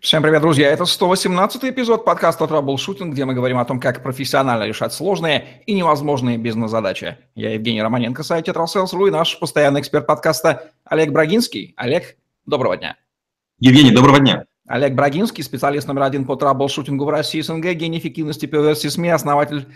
Всем привет, друзья! Это 118 эпизод подкаста «Траблшутинг», где мы говорим о том, как профессионально решать сложные и невозможные бизнес-задачи. Я Евгений Романенко, сайт «Тетрасейлс.ру» и наш постоянный эксперт подкаста Олег Брагинский. Олег, доброго дня! Евгений, доброго дня! Олег Брагинский, специалист номер один по траблшутингу в России СНГ, гений эффективности версии СМИ, основатель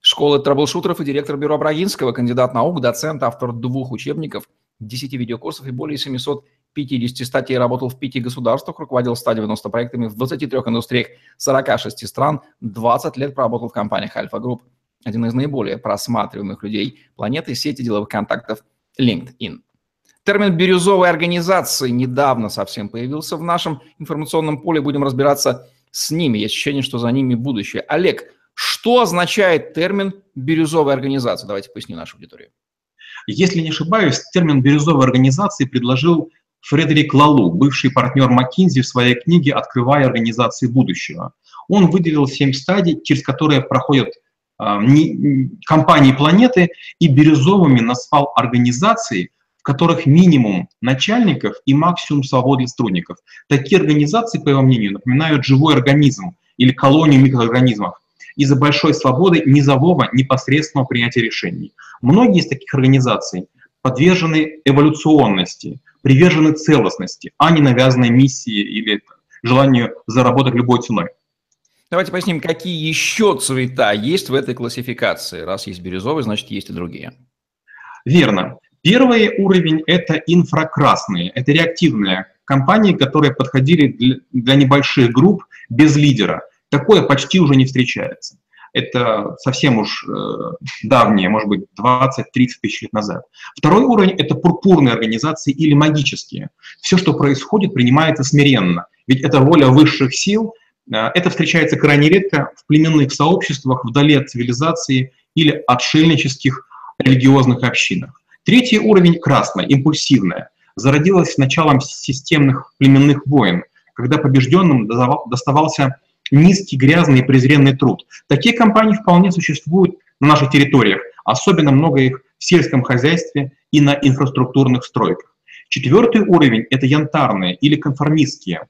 школы траблшутеров и директор бюро Брагинского, кандидат наук, доцент, автор двух учебников, 10 видеокурсов и более 700 50 статей, работал в 5 государствах, руководил 190 проектами в 23 индустриях 46 стран, 20 лет проработал в компаниях Альфа Групп. Один из наиболее просматриваемых людей планеты сети деловых контактов LinkedIn. Термин «бирюзовые организации» недавно совсем появился в нашем информационном поле. Будем разбираться с ними. Есть ощущение, что за ними будущее. Олег, что означает термин «бирюзовая организация»? Давайте поясню нашу аудиторию. Если не ошибаюсь, термин «бирюзовая организация» предложил Фредерик Лалу, бывший партнер McKinsey в своей книге «Открывая организации будущего». Он выделил семь стадий, через которые проходят не, компании планеты, и бирюзовыми назвал организации, в которых минимум начальников и максимум свободы сотрудников. Такие организации, по его мнению, напоминают живой организм или колонию микроорганизмов из-за большой свободы низового непосредственного принятия решений. Многие из таких организаций подвержены эволюционности – привержены целостности, а не навязанной миссии или желанию заработать любой ценой. Давайте поясним, какие еще цвета есть в этой классификации. Раз есть бирюзовый, значит, есть и другие. Верно. Первый уровень – это инфракрасные, это реактивные компании, которые подходили для, небольших групп без лидера. Такое почти уже не встречается это совсем уж э, давние, может быть, 20-30 тысяч лет назад. Второй уровень – это пурпурные организации или магические. Все, что происходит, принимается смиренно, ведь это воля высших сил. Э, это встречается крайне редко в племенных сообществах, вдали от цивилизации или отшельнических религиозных общинах. Третий уровень – красное, импульсивное. Зародилось с началом системных племенных войн, когда побежденным доставался низкий, грязный и презренный труд. Такие компании вполне существуют на наших территориях, особенно много их в сельском хозяйстве и на инфраструктурных стройках. Четвертый уровень – это янтарные или конформистские.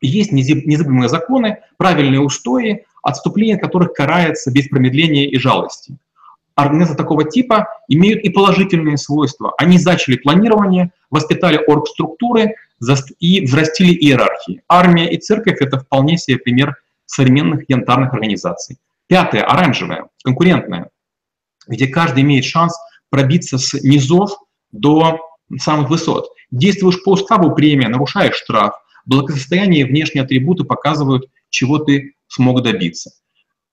Есть незыблемые законы, правильные устои, отступление которых карается без промедления и жалости. Организации такого типа имеют и положительные свойства. Они зачали планирование, воспитали оргструктуры, и взрастили иерархии. Армия и церковь – это вполне себе пример современных янтарных организаций. Пятое – оранжевое, конкурентное, где каждый имеет шанс пробиться с низов до самых высот. Действуешь по уставу – премия, нарушаешь штраф. Благосостояние и внешние атрибуты показывают, чего ты смог добиться.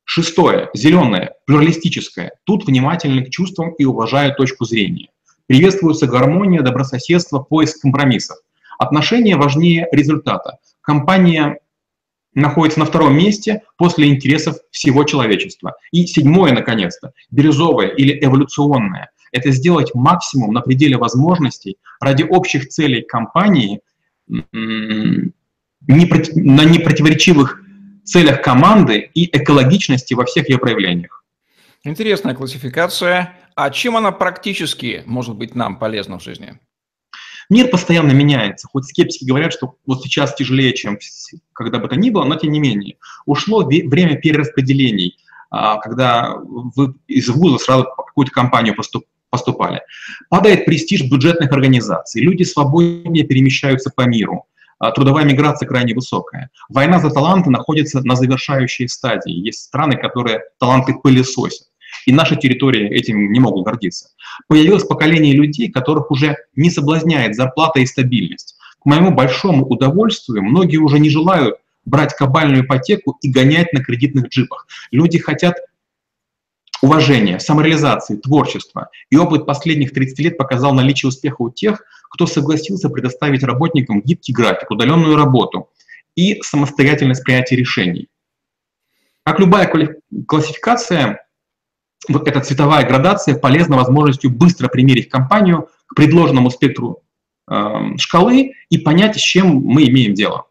Шестое – зеленое, плюралистическое. Тут внимательны к чувствам и уважают точку зрения. Приветствуется гармония, добрососедство, поиск компромиссов. Отношения важнее результата. Компания находится на втором месте после интересов всего человечества. И седьмое, наконец-то, бирюзовое или эволюционное. Это сделать максимум на пределе возможностей ради общих целей компании на непротиворечивых целях команды и экологичности во всех ее проявлениях. Интересная классификация. А чем она практически может быть нам полезна в жизни? Мир постоянно меняется, хоть скептики говорят, что вот сейчас тяжелее, чем когда бы то ни было, но тем не менее. Ушло время перераспределений, а, когда вы из вуза сразу по какую-то компанию поступ, поступали. Падает престиж бюджетных организаций, люди свободнее перемещаются по миру, а, трудовая миграция крайне высокая. Война за таланты находится на завершающей стадии. Есть страны, которые таланты пылесосят. И наши территории этим не могут гордиться. Появилось поколение людей, которых уже не соблазняет зарплата и стабильность. К моему большому удовольствию многие уже не желают брать кабальную ипотеку и гонять на кредитных джипах. Люди хотят уважения, самореализации, творчества. И опыт последних 30 лет показал наличие успеха у тех, кто согласился предоставить работникам гибкий график, удаленную работу и самостоятельность принятия решений. Как любая классификация, вот эта цветовая градация полезна возможностью быстро примерить компанию к предложенному спектру э, шкалы и понять, с чем мы имеем дело.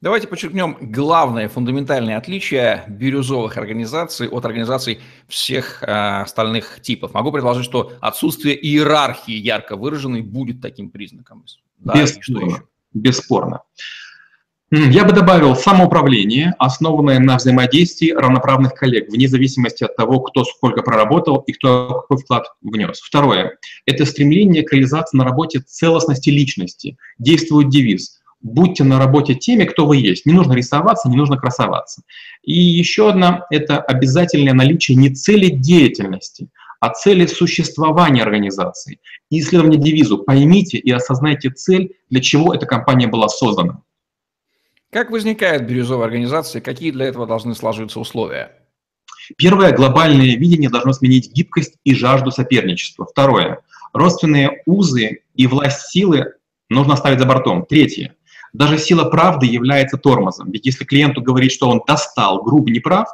Давайте подчеркнем главное фундаментальное отличие бирюзовых организаций от организаций всех э, остальных типов. Могу предложить, что отсутствие иерархии ярко выраженной будет таким признаком. Да, Бесспорно. Бесспорно. Я бы добавил самоуправление, основанное на взаимодействии равноправных коллег, вне зависимости от того, кто сколько проработал и кто какой вклад внес. Второе – это стремление к реализации на работе целостности личности. Действует девиз «Будьте на работе теми, кто вы есть». Не нужно рисоваться, не нужно красоваться. И еще одна – это обязательное наличие не цели деятельности, а цели существования организации. И исследование девизу «Поймите и осознайте цель, для чего эта компания была создана». Как возникает бирюзовая организация, какие для этого должны сложиться условия? Первое, глобальное видение должно сменить гибкость и жажду соперничества. Второе, родственные узы и власть силы нужно оставить за бортом. Третье, даже сила правды является тормозом. Ведь если клиенту говорить, что он достал, грубо неправ,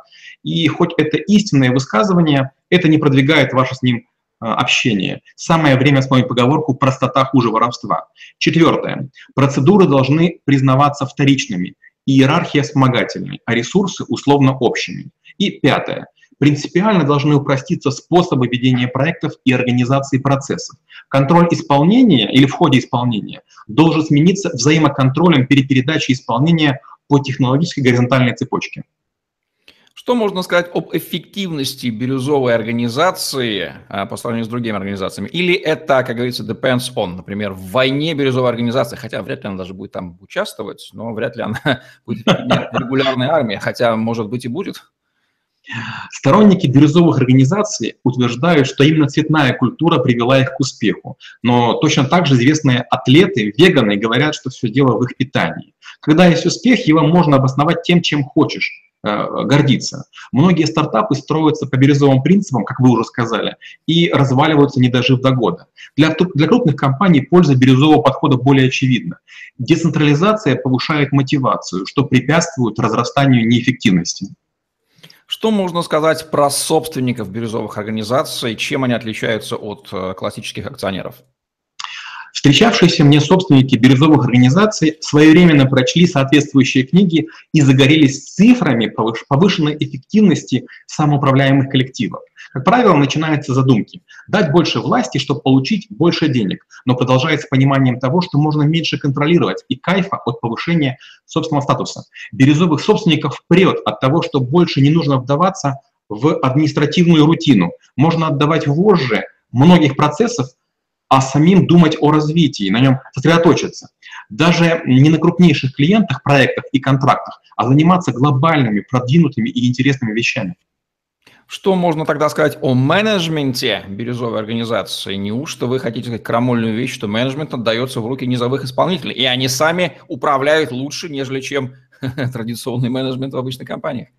и хоть это истинное высказывание, это не продвигает ваше с ним а, общение. Самое время вспомнить поговорку «простота хуже воровства». Четвертое. Процедуры должны признаваться вторичными, иерархия вспомогательной, а ресурсы условно общими. И пятое. Принципиально должны упроститься способы ведения проектов и организации процессов. Контроль исполнения или в ходе исполнения должен смениться взаимоконтролем перед передачей исполнения по технологической горизонтальной цепочке. Что можно сказать об эффективности бирюзовой организации а, по сравнению с другими организациями? Или это, как говорится, depends on, например, в войне бирюзовой организации, хотя вряд ли она даже будет там участвовать, но вряд ли она будет регулярной армией, хотя, может быть, и будет. Сторонники бирюзовых организаций утверждают, что именно цветная культура привела их к успеху. Но точно так же известные атлеты, веганы, говорят, что все дело в их питании. Когда есть успех, его можно обосновать тем, чем хочешь гордиться. Многие стартапы строятся по бирюзовым принципам, как вы уже сказали, и разваливаются, не дожив до года. Для, для крупных компаний польза бирюзового подхода более очевидна. Децентрализация повышает мотивацию, что препятствует разрастанию неэффективности. Что можно сказать про собственников бирюзовых организаций, чем они отличаются от э, классических акционеров? Встречавшиеся мне собственники бирюзовых организаций своевременно прочли соответствующие книги и загорелись цифрами повышенной эффективности самоуправляемых коллективов. Как правило, начинаются задумки. Дать больше власти, чтобы получить больше денег, но продолжается пониманием того, что можно меньше контролировать и кайфа от повышения собственного статуса. Бирюзовых собственников прет от того, что больше не нужно вдаваться в административную рутину. Можно отдавать вожжи многих процессов а самим думать о развитии, на нем сосредоточиться. Даже не на крупнейших клиентах, проектах и контрактах, а заниматься глобальными, продвинутыми и интересными вещами. Что можно тогда сказать о менеджменте бирюзовой организации? Неужто вы хотите сказать крамольную вещь, что менеджмент отдается в руки низовых исполнителей, и они сами управляют лучше, нежели чем традиционный менеджмент в обычной компании?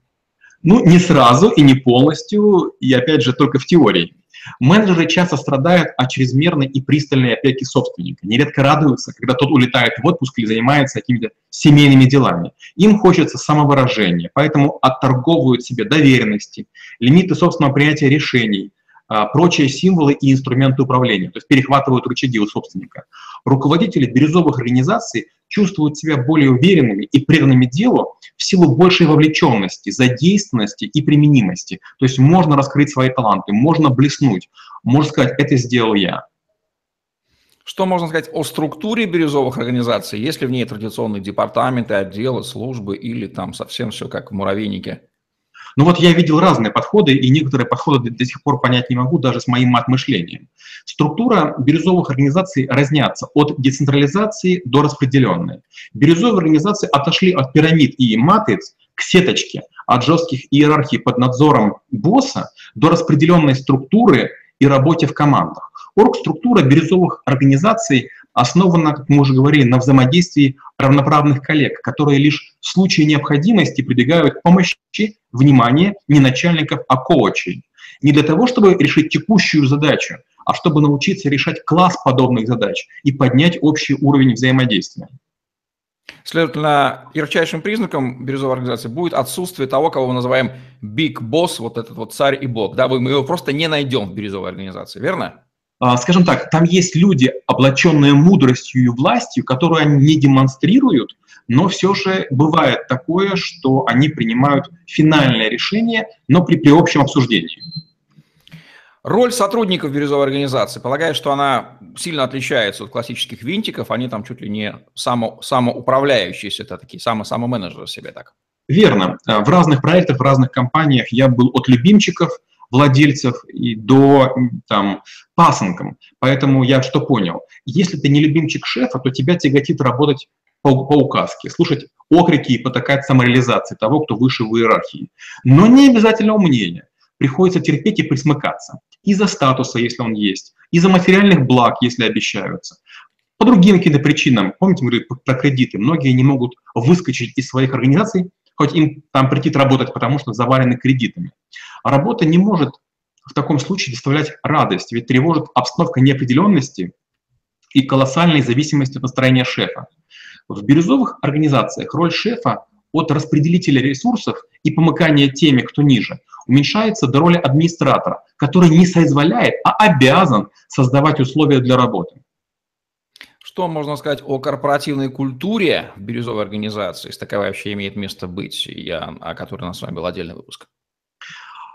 Ну, не сразу и не полностью, и опять же только в теории. Менеджеры часто страдают от чрезмерной и пристальной опеки собственника. Нередко радуются, когда тот улетает в отпуск или занимается какими-то семейными делами. Им хочется самовыражения, поэтому отторговывают себе доверенности, лимиты собственного принятия решений, прочие символы и инструменты управления, то есть перехватывают рычаги у собственника. Руководители бирюзовых организаций чувствуют себя более уверенными и преданными делу в силу большей вовлеченности, задействованности и применимости. То есть можно раскрыть свои таланты, можно блеснуть, можно сказать, это сделал я. Что можно сказать о структуре бирюзовых организаций? Есть ли в ней традиционные департаменты, отделы, службы или там совсем все как в муравейнике? Но ну вот я видел разные подходы, и некоторые подходы до сих пор понять не могу даже с моим мат-мышлением. Структура бирюзовых организаций разнятся от децентрализации до распределенной. Бирюзовые организации отошли от пирамид и матриц к сеточке, от жестких иерархий под надзором босса до распределенной структуры и работе в командах. Оргструктура бирюзовых организаций основана, как мы уже говорили, на взаимодействии равноправных коллег, которые лишь в случае необходимости прибегают к помощи, внимания не начальников, а коучей. Не для того, чтобы решить текущую задачу, а чтобы научиться решать класс подобных задач и поднять общий уровень взаимодействия. Следовательно, ярчайшим признаком бирюзовой организации будет отсутствие того, кого мы называем big boss, вот этот вот царь и бог. Да, мы его просто не найдем в бирюзовой организации, верно? А, скажем так, там есть люди, облаченные мудростью и властью, которую они не демонстрируют, но все же бывает такое, что они принимают финальное решение, но при, при общем обсуждении. Роль сотрудников бирюзовой организации, полагаю, что она сильно отличается от классических винтиков, они там чуть ли не само, самоуправляющиеся, это такие само-самоменеджеры себе так. Верно. Э, в разных проектах, в разных компаниях я был от любимчиков, владельцев и до там, пасынком. Поэтому я что понял? Если ты не любимчик шефа, то тебя тяготит работать по, по указке, слушать окрики и потакать самореализации того, кто выше в иерархии. Но не обязательно умнение приходится терпеть и присмыкаться. Из-за статуса, если он есть, из-за материальных благ, если обещаются. По другим каким-то причинам, помните, мы говорили про кредиты, многие не могут выскочить из своих организаций, хоть им там прийти работать, потому что завалены кредитами. Работа не может в таком случае доставлять радость, ведь тревожит обстановка неопределенности и колоссальной зависимости от настроения шефа. В бирюзовых организациях роль шефа от распределителя ресурсов и помыкания теми, кто ниже, уменьшается до роли администратора, который не соизволяет, а обязан создавать условия для работы. Что можно сказать о корпоративной культуре бирюзовой организации, если таковая вообще имеет место быть, я, о которой у нас с вами был отдельный выпуск?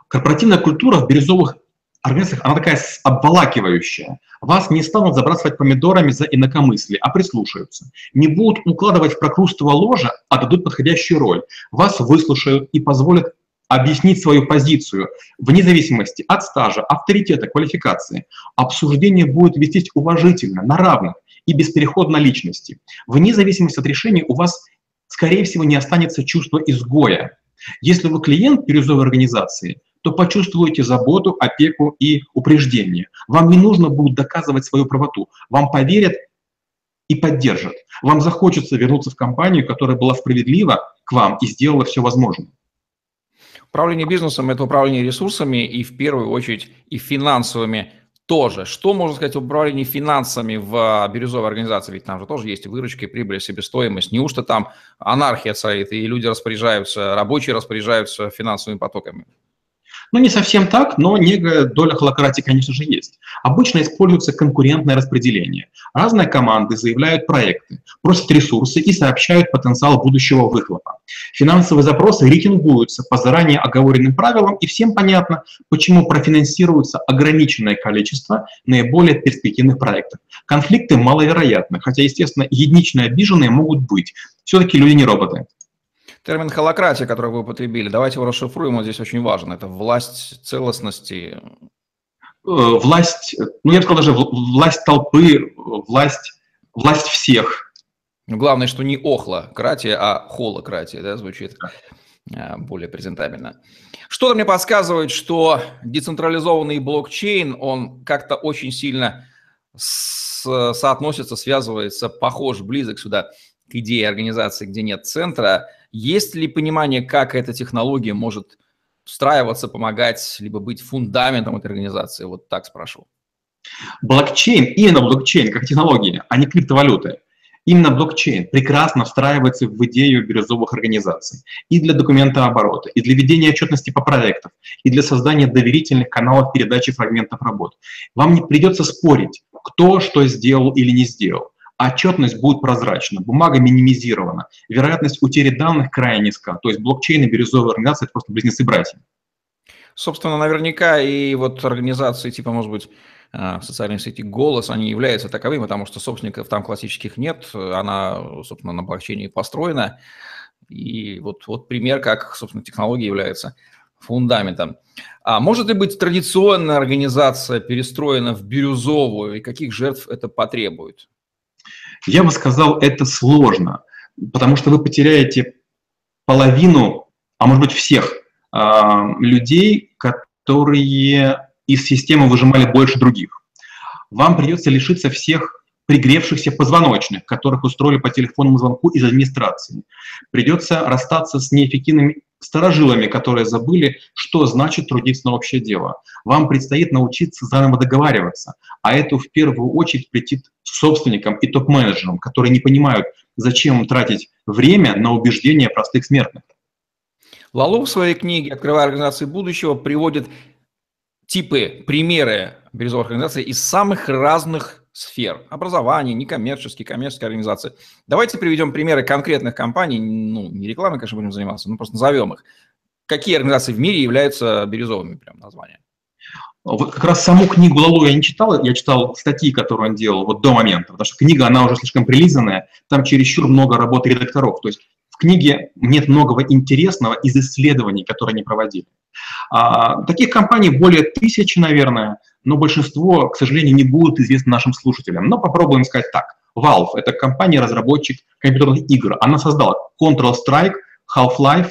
Корпоративная культура в бирюзовых организациях, она такая обволакивающая. Вас не станут забрасывать помидорами за инакомыслие, а прислушаются. Не будут укладывать в прокрустово ложе, а дадут подходящую роль. Вас выслушают и позволят объяснить свою позицию вне зависимости от стажа, авторитета, квалификации. Обсуждение будет вестись уважительно, на равных и на личности. Вне зависимости от решения у вас, скорее всего, не останется чувства изгоя. Если вы клиент бирюзовой организации, то почувствуете заботу, опеку и упреждение. Вам не нужно будет доказывать свою правоту. Вам поверят и поддержат. Вам захочется вернуться в компанию, которая была справедлива к вам и сделала все возможное. Управление бизнесом – это управление ресурсами и в первую очередь и финансовыми тоже. Что можно сказать об управлении финансами в а, бирюзовой организации? Ведь там же тоже есть выручка, прибыль, себестоимость. Неужто там анархия царит, и люди распоряжаются, рабочие распоряжаются финансовыми потоками? Ну, не совсем так, но некая доля холократии, конечно же, есть. Обычно используется конкурентное распределение. Разные команды заявляют проекты, просят ресурсы и сообщают потенциал будущего выхлопа. Финансовые запросы рейтингуются по заранее оговоренным правилам, и всем понятно, почему профинансируется ограниченное количество наиболее перспективных проектов. Конфликты маловероятны, хотя, естественно, единичные обиженные могут быть. Все-таки люди не роботы. Термин холократия, который вы употребили, давайте его расшифруем, он здесь очень важен. Это власть целостности. Э, власть, ну я бы сказал даже власть толпы, власть, власть всех. Ну, главное, что не охлократия, а холократия, да, звучит э, более презентабельно. Что-то мне подсказывает, что децентрализованный блокчейн, он как-то очень сильно соотносится, связывается, похож, близок сюда к идее организации, где нет центра – есть ли понимание, как эта технология может встраиваться, помогать, либо быть фундаментом этой организации? Вот так спрошу. Блокчейн, именно блокчейн как технология, а не криптовалюты. Именно блокчейн прекрасно встраивается в идею бирюзовых организаций и для документа оборота, и для ведения отчетности по проектам, и для создания доверительных каналов передачи фрагментов работ. Вам не придется спорить, кто что сделал или не сделал отчетность будет прозрачна, бумага минимизирована, вероятность утери данных крайне низка, то есть блокчейн и бирюзовая организация – это просто близнецы-братья. Собственно, наверняка и вот организации типа, может быть, э, социальной сети «Голос», они являются таковыми, потому что собственников там классических нет, она, собственно, на блокчейне построена. И вот, вот пример, как, собственно, технология является фундаментом. А может ли быть традиционная организация перестроена в бирюзовую, и каких жертв это потребует? Я бы сказал, это сложно, потому что вы потеряете половину, а может быть всех э, людей, которые из системы выжимали больше других. Вам придется лишиться всех пригревшихся позвоночных, которых устроили по телефонному звонку из администрации. Придется расстаться с неэффективными старожилами, которые забыли, что значит трудиться на общее дело. Вам предстоит научиться заново договариваться, а это в первую очередь претит собственникам и топ-менеджерам, которые не понимают, зачем тратить время на убеждения простых смертных. Лалу в своей книге «Открывая организации будущего» приводит типы, примеры бирюзовых организаций из самых разных сфер. Образование, некоммерческие, коммерческие организации. Давайте приведем примеры конкретных компаний. Ну, не рекламой, конечно, будем заниматься, но просто назовем их. Какие организации в мире являются бирюзовыми, прям названия? Вот как раз саму книгу Лалу я не читал, я читал статьи, которые он делал вот до момента, потому что книга, она уже слишком прилизанная, там чересчур много работы редакторов. То есть в книге нет многого интересного из исследований, которые они проводили. А, таких компаний более тысячи, наверное, но большинство, к сожалению, не будут известны нашим слушателям. Но попробуем сказать так. Valve — это компания-разработчик компьютерных игр. Она создала Counter-Strike, Half-Life,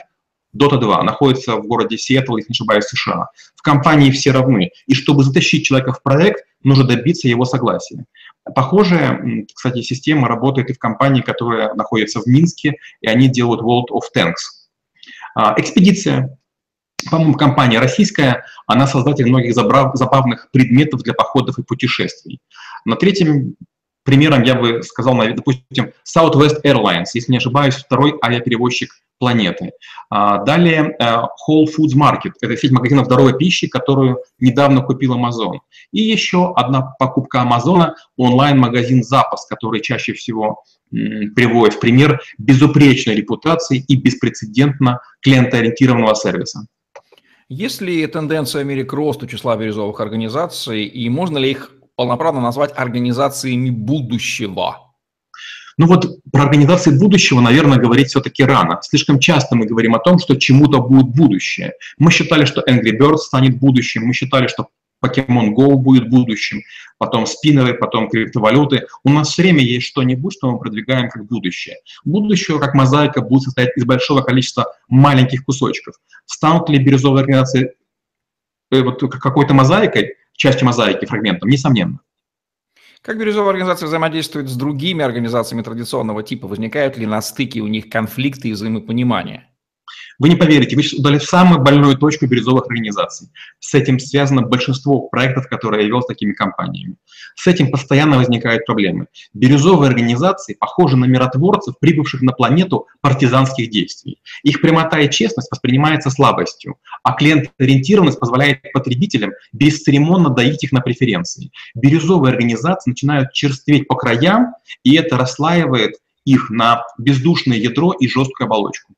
Dota 2 находится в городе Сиэтл, если не ошибаюсь, США. В компании все равны. И чтобы затащить человека в проект, нужно добиться его согласия. Похожая, кстати, система работает и в компании, которая находится в Минске, и они делают World of Tanks. А, экспедиция. По-моему, компания российская, она создатель многих забавных предметов для походов и путешествий. На третьем примером я бы сказал, допустим, Southwest Airlines, если не ошибаюсь, второй авиаперевозчик планеты. А, далее э, Whole Foods Market, это сеть магазинов здоровой пищи, которую недавно купил Amazon. И еще одна покупка Амазона – онлайн-магазин «Запас», который чаще всего приводит в пример безупречной репутации и беспрецедентно клиентоориентированного сервиса. Есть ли тенденция в мире к росту числа бирюзовых организаций, и можно ли их полноправно назвать организациями будущего? Ну вот про организации будущего, наверное, говорить все-таки рано. Слишком часто мы говорим о том, что чему-то будет будущее. Мы считали, что Angry Birds станет будущим, мы считали, что Pokemon Go будет будущим, потом спиннеры, потом криптовалюты. У нас все время есть что-нибудь, что мы продвигаем как будущее. Будущее, как мозаика, будет состоять из большого количества маленьких кусочков. Станут ли бирюзовые организации э, вот, какой-то мозаикой, частью мозаики, фрагментом? Несомненно. Как бирюзовая организация взаимодействует с другими организациями традиционного типа? Возникают ли на стыке у них конфликты и взаимопонимания? Вы не поверите, вы сейчас удали самую больную точку бирюзовых организаций. С этим связано большинство проектов, которые я вел с такими компаниями. С этим постоянно возникают проблемы. Бирюзовые организации похожи на миротворцев, прибывших на планету партизанских действий. Их прямота и честность воспринимается слабостью, а клиент-ориентированность позволяет потребителям бесцеремонно доить их на преференции. Бирюзовые организации начинают черстветь по краям, и это расслаивает их на бездушное ядро и жесткую оболочку.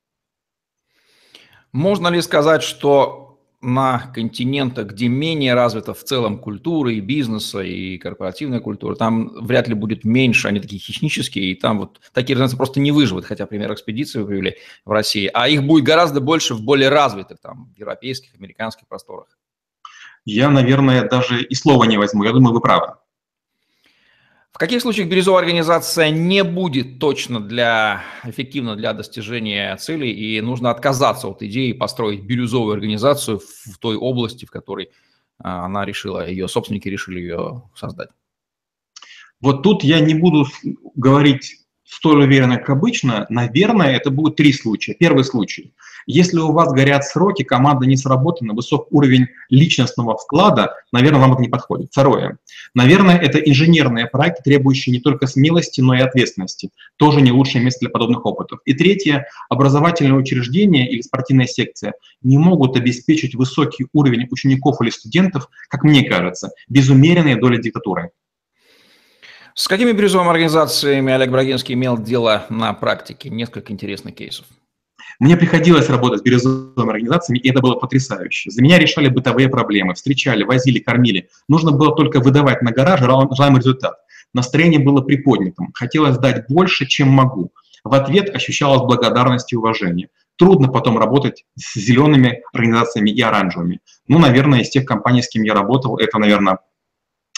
Можно ли сказать, что на континентах, где менее развита в целом культура и бизнеса, и корпоративная культура, там вряд ли будет меньше, они такие хищнические, и там вот такие организации просто не выживут, хотя пример экспедиции вы привели в России, а их будет гораздо больше в более развитых, там, европейских, американских просторах. Я, наверное, даже и слова не возьму, я думаю, вы правы. В каких случаях бирюзовая организация не будет точно для, эффективно для достижения целей, и нужно отказаться от идеи построить бирюзовую организацию в той области, в которой а, она решила, ее собственники решили ее создать? Вот тут я не буду говорить столь уверенно, как обычно. Наверное, это будут три случая. Первый случай – если у вас горят сроки, команда не сработана, высок уровень личностного вклада, наверное, вам это не подходит. Второе. Наверное, это инженерные проекты, требующие не только смелости, но и ответственности. Тоже не лучшее место для подобных опытов. И третье. Образовательные учреждения или спортивная секция не могут обеспечить высокий уровень учеников или студентов, как мне кажется, без умеренной доли диктатуры. С какими бирюзовыми организациями Олег Брагинский имел дело на практике? Несколько интересных кейсов. Мне приходилось работать с бирюзовыми организациями, и это было потрясающе. За меня решали бытовые проблемы, встречали, возили, кормили. Нужно было только выдавать на гараж желаемый результат. Настроение было приподнятым. Хотелось дать больше, чем могу. В ответ ощущалась благодарность и уважение. Трудно потом работать с зелеными организациями и оранжевыми. Ну, наверное, из тех компаний, с кем я работал, это, наверное,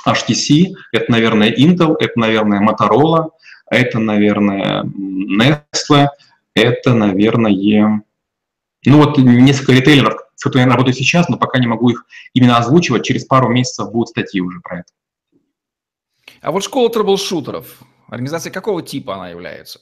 HTC, это, наверное, Intel, это, наверное, Motorola, это, наверное, Nestle, это, наверное, ну вот несколько ритейлеров, с которыми я работаю сейчас, но пока не могу их именно озвучивать. Через пару месяцев будут статьи уже про это. А вот школа трэблшутеров, организация какого типа она является?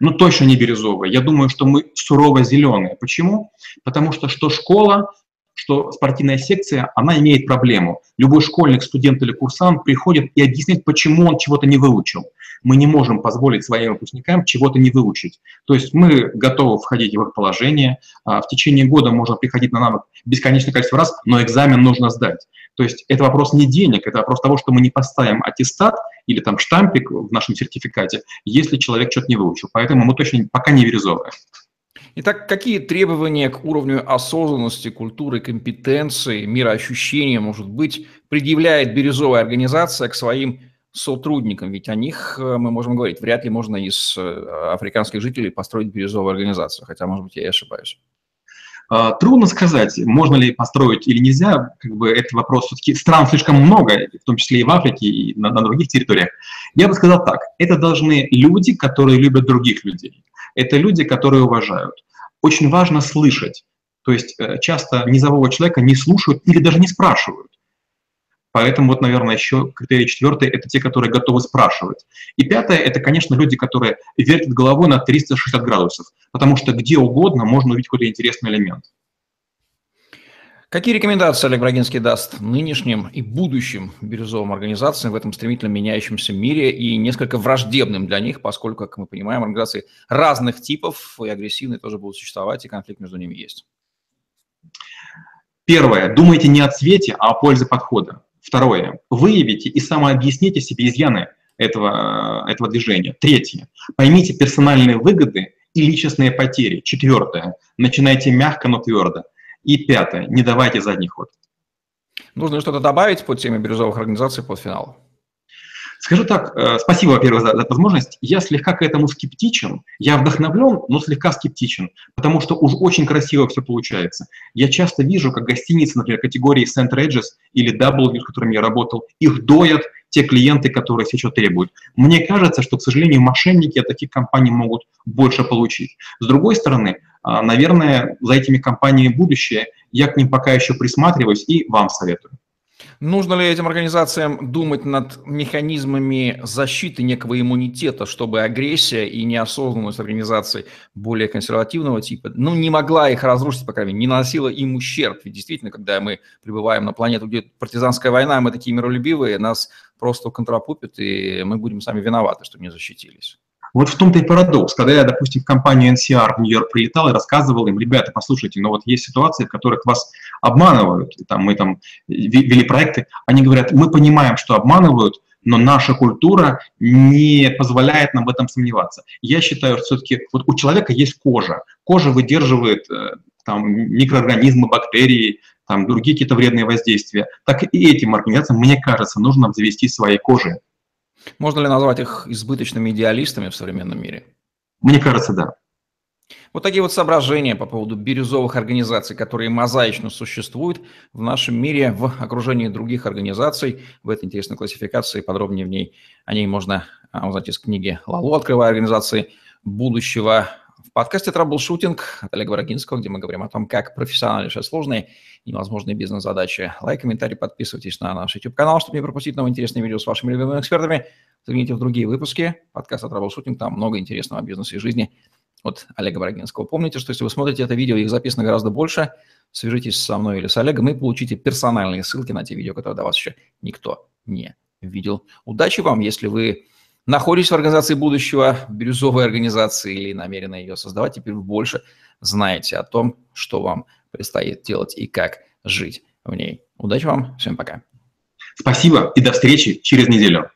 Ну, точно не бирюзовая. Я думаю, что мы сурово зеленые. Почему? Потому что что школа, что спортивная секция, она имеет проблему. Любой школьник, студент или курсант приходит и объясняет, почему он чего-то не выучил. Мы не можем позволить своим выпускникам чего-то не выучить. То есть мы готовы входить в их положение. А, в течение года можно приходить на навык бесконечное количество раз, но экзамен нужно сдать. То есть это вопрос не денег, это вопрос того, что мы не поставим аттестат или там штампик в нашем сертификате, если человек что-то не выучил. Поэтому мы точно пока не бирюзовые. Итак, какие требования к уровню осознанности, культуры, компетенции, мироощущения, может быть, предъявляет бирюзовая организация к своим сотрудникам? Ведь о них э, мы можем говорить. Вряд ли можно из э, африканских жителей построить бирюзовую организацию, хотя, может быть, я и ошибаюсь. А, трудно сказать, можно ли построить или нельзя. Как бы это вопрос все-таки стран слишком много, в том числе и в Африке, и на, на других территориях. Я бы сказал так: это должны люди, которые любят других людей. Это люди, которые уважают очень важно слышать. То есть э, часто низового человека не слушают или даже не спрашивают. Поэтому вот, наверное, еще критерий четвертый – это те, которые готовы спрашивать. И пятое – это, конечно, люди, которые вертят головой на 360 градусов, потому что где угодно можно увидеть какой-то интересный элемент. Какие рекомендации Олег Брагинский даст нынешним и будущим бирюзовым организациям в этом стремительно меняющемся мире и несколько враждебным для них, поскольку, как мы понимаем, организации разных типов и агрессивные тоже будут существовать, и конфликт между ними есть? Первое. Думайте не о цвете, а о пользе подхода. Второе. Выявите и самообъясните себе изъяны этого, этого движения. Третье. Поймите персональные выгоды и личностные потери. Четвертое. Начинайте мягко, но твердо. И пятое, не давайте задний ход. Нужно что-то добавить по теме бирюзовых организаций под финал? Скажу так, э, спасибо, во-первых, за, за возможность. Я слегка к этому скептичен. Я вдохновлен, но слегка скептичен, потому что уж очень красиво все получается. Я часто вижу, как гостиницы, например, категории Center Edges или W, с которыми я работал, их доят те клиенты, которые все что требуют. Мне кажется, что, к сожалению, мошенники от таких компаний могут больше получить. С другой стороны, наверное, за этими компаниями будущее. Я к ним пока еще присматриваюсь и вам советую. Нужно ли этим организациям думать над механизмами защиты некого иммунитета, чтобы агрессия и неосознанность организаций более консервативного типа, ну, не могла их разрушить, по крайней мере, не наносила им ущерб. Ведь действительно, когда мы прибываем на планету, где партизанская война, мы такие миролюбивые, нас просто контрапупят, и мы будем сами виноваты, что не защитились. Вот в том-то и парадокс. Когда я, допустим, в компанию NCR в Нью-Йорк прилетал и рассказывал им, ребята, послушайте, но вот есть ситуации, в которых вас обманывают, и там, мы там вели проекты, они говорят, мы понимаем, что обманывают, но наша культура не позволяет нам в этом сомневаться. Я считаю, что все-таки вот у человека есть кожа. Кожа выдерживает э, там, микроорганизмы, бактерии, там, другие какие-то вредные воздействия. Так и этим организациям, мне кажется, нужно обзавестись своей кожей. Можно ли назвать их избыточными идеалистами в современном мире? Мне кажется, да. Вот такие вот соображения по поводу бирюзовых организаций, которые мозаично существуют в нашем мире в окружении других организаций. В этой интересной классификации подробнее в ней о ней можно а, узнать из книги Лалу «Открывая организации будущего». Подкасте «Траблшутинг» от Олега Брагинского, где мы говорим о том, как профессионально решать сложные и невозможные бизнес-задачи. Лайк, комментарий, подписывайтесь на наш YouTube-канал, чтобы не пропустить новые интересные видео с вашими любимыми экспертами. Загляните в другие выпуски подкаста «Траблшутинг», там много интересного о бизнесе и жизни от Олега Брагинского. Помните, что если вы смотрите это видео, их записано гораздо больше, свяжитесь со мной или с Олегом и получите персональные ссылки на те видео, которые до вас еще никто не видел. Удачи вам, если вы находитесь в организации будущего, бирюзовой организации или намерены ее создавать, теперь вы больше знаете о том, что вам предстоит делать и как жить в ней. Удачи вам, всем пока. Спасибо и до встречи через неделю.